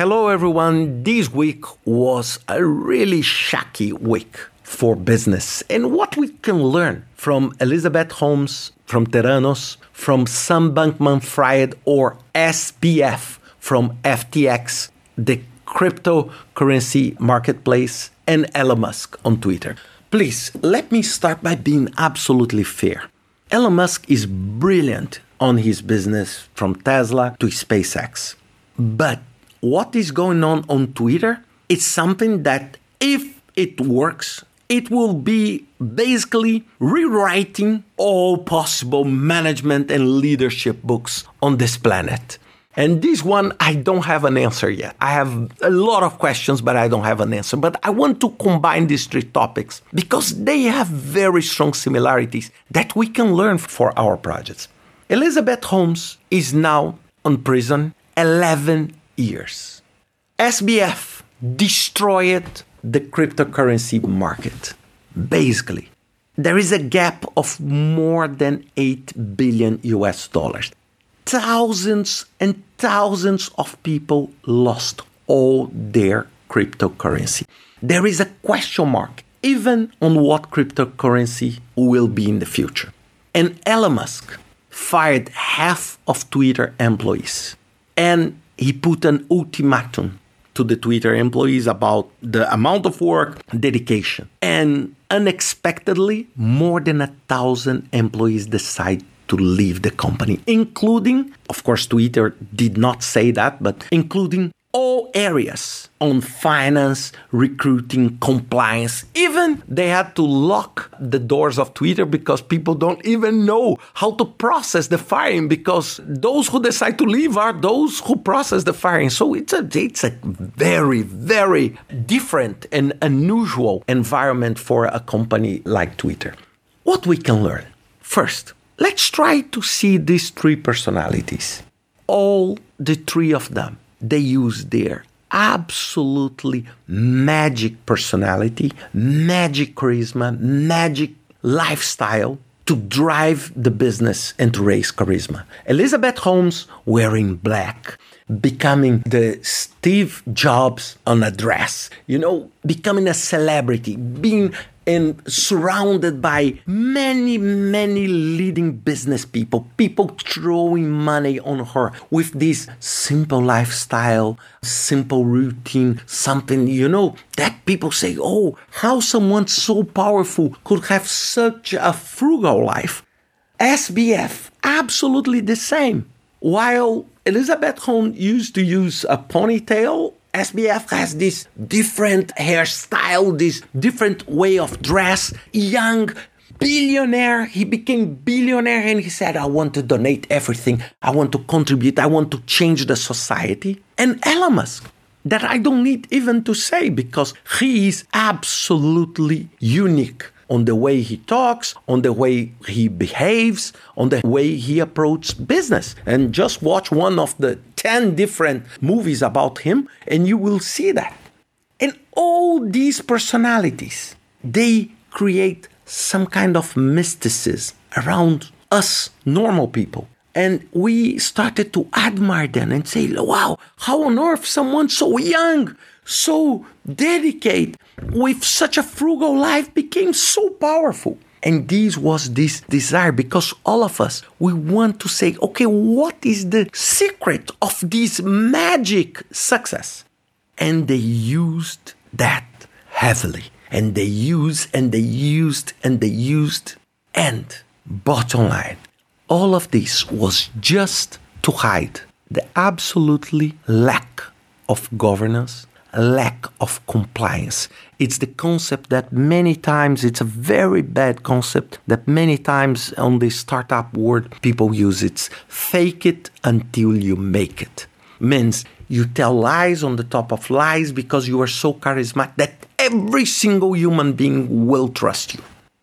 Hello, everyone. This week was a really shaky week for business and what we can learn from Elizabeth Holmes, from Theranos, from Sam Bankman Fried, or SBF from FTX, the cryptocurrency marketplace, and Elon Musk on Twitter. Please let me start by being absolutely fair. Elon Musk is brilliant on his business from Tesla to SpaceX. But what is going on on Twitter is something that, if it works, it will be basically rewriting all possible management and leadership books on this planet. And this one, I don't have an answer yet. I have a lot of questions, but I don't have an answer. But I want to combine these three topics because they have very strong similarities that we can learn for our projects. Elizabeth Holmes is now in prison 11 years. SBF destroyed the cryptocurrency market. Basically, there is a gap of more than 8 billion US dollars. Thousands and thousands of people lost all their cryptocurrency. There is a question mark even on what cryptocurrency will be in the future. And Elon Musk fired half of Twitter employees and he put an ultimatum to the Twitter employees about the amount of work, dedication. And unexpectedly, more than a thousand employees decide to leave the company, including, of course, Twitter did not say that, but including all areas on finance, recruiting, compliance. Even they had to lock the doors of Twitter because people don't even know how to process the firing because those who decide to leave are those who process the firing. So it's a it's a very very different and unusual environment for a company like Twitter. What we can learn. First, let's try to see these three personalities. All the three of them they use their absolutely magic personality, magic charisma, magic lifestyle to drive the business and to raise charisma. Elizabeth Holmes wearing black, becoming the Steve Jobs on a dress, you know, becoming a celebrity, being and surrounded by many, many leading business people, people throwing money on her with this simple lifestyle, simple routine, something, you know, that people say, oh, how someone so powerful could have such a frugal life. SBF, absolutely the same. While Elizabeth Holmes used to use a ponytail SBF has this different hairstyle, this different way of dress. Young billionaire, he became billionaire and he said, I want to donate everything. I want to contribute. I want to change the society. And Elon Musk, that I don't need even to say because he is absolutely unique on the way he talks, on the way he behaves, on the way he approaches business. And just watch one of the 10 different movies about him, and you will see that. And all these personalities, they create some kind of mysticism around us normal people. And we started to admire them and say, wow, how on earth someone so young, so dedicated, with such a frugal life became so powerful. And this was this desire because all of us, we want to say, okay, what is the secret of this magic success? And they used that heavily. And they used and they used and they used. And bottom line, all of this was just to hide the absolutely lack of governance lack of compliance. It's the concept that many times it's a very bad concept that many times on the startup world people use it's fake it until you make it. Means you tell lies on the top of lies because you are so charismatic that every single human being will trust you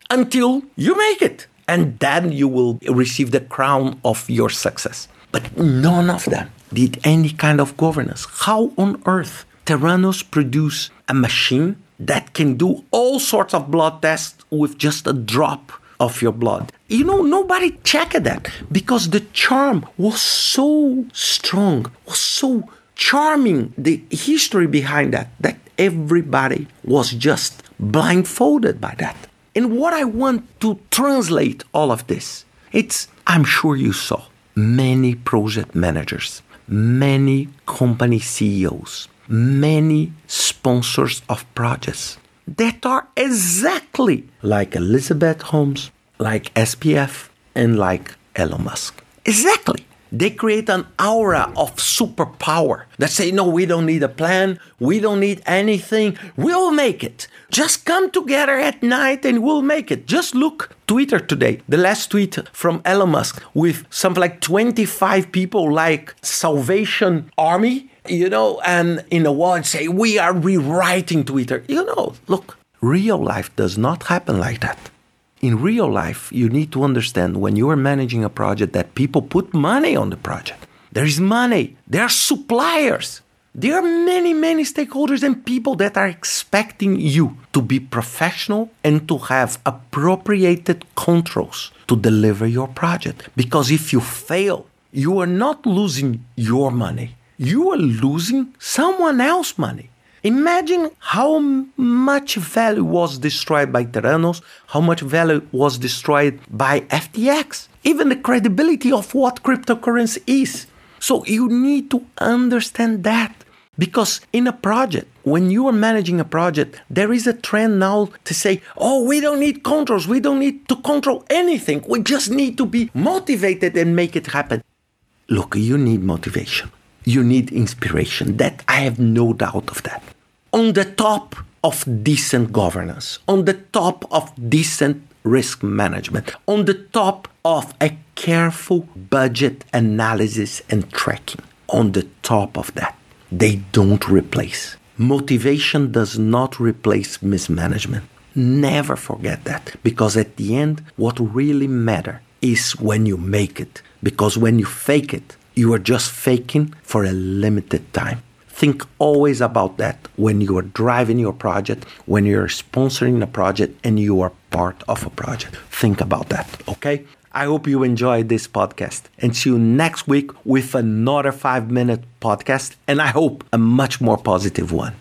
until you make it. And then you will receive the crown of your success. But none of them did any kind of governance. How on earth Theranos produce a machine that can do all sorts of blood tests with just a drop of your blood. You know, nobody checked that because the charm was so strong, was so charming the history behind that, that everybody was just blindfolded by that. And what I want to translate all of this, it's, I'm sure you saw many project managers, many company CEOs, many sponsors of projects that are exactly like Elizabeth Holmes, like SBF, and like Elon Musk. Exactly. They create an aura of superpower that say, no, we don't need a plan. We don't need anything. We'll make it. Just come together at night and we'll make it. Just look Twitter today. The last tweet from Elon Musk with something like 25 people like Salvation Army, you know, and in a wall and say, we are rewriting Twitter. You know, look, real life does not happen like that in real life, you need to understand when you are managing a project that people put money on the project. There is money, there are suppliers, there are many, many stakeholders and people that are expecting you to be professional and to have appropriated controls to deliver your project. Because if you fail, you are not losing your money, you are losing someone else's money. Imagine how much value was destroyed by Theranos, how much value was destroyed by FTX, even the credibility of what cryptocurrency is. So you need to understand that. Because in a project, when you are managing a project, there is a trend now to say, oh, we don't need controls. We don't need to control anything. We just need to be motivated and make it happen. Look, you need motivation. You need inspiration. That I have no doubt of that on the top of decent governance, on the top of decent risk management, on the top of a careful budget analysis and tracking. On the top of that, they don't replace. Motivation does not replace mismanagement. Never forget that because at the end, what really matters is when you make it. Because when you fake it, you are just faking for a limited time. Think always about that when you are driving your project, when you're sponsoring a project, and you are part of a project. Think about that, okay? I hope you enjoyed this podcast and see you next week with another five minute podcast, and I hope a much more positive one.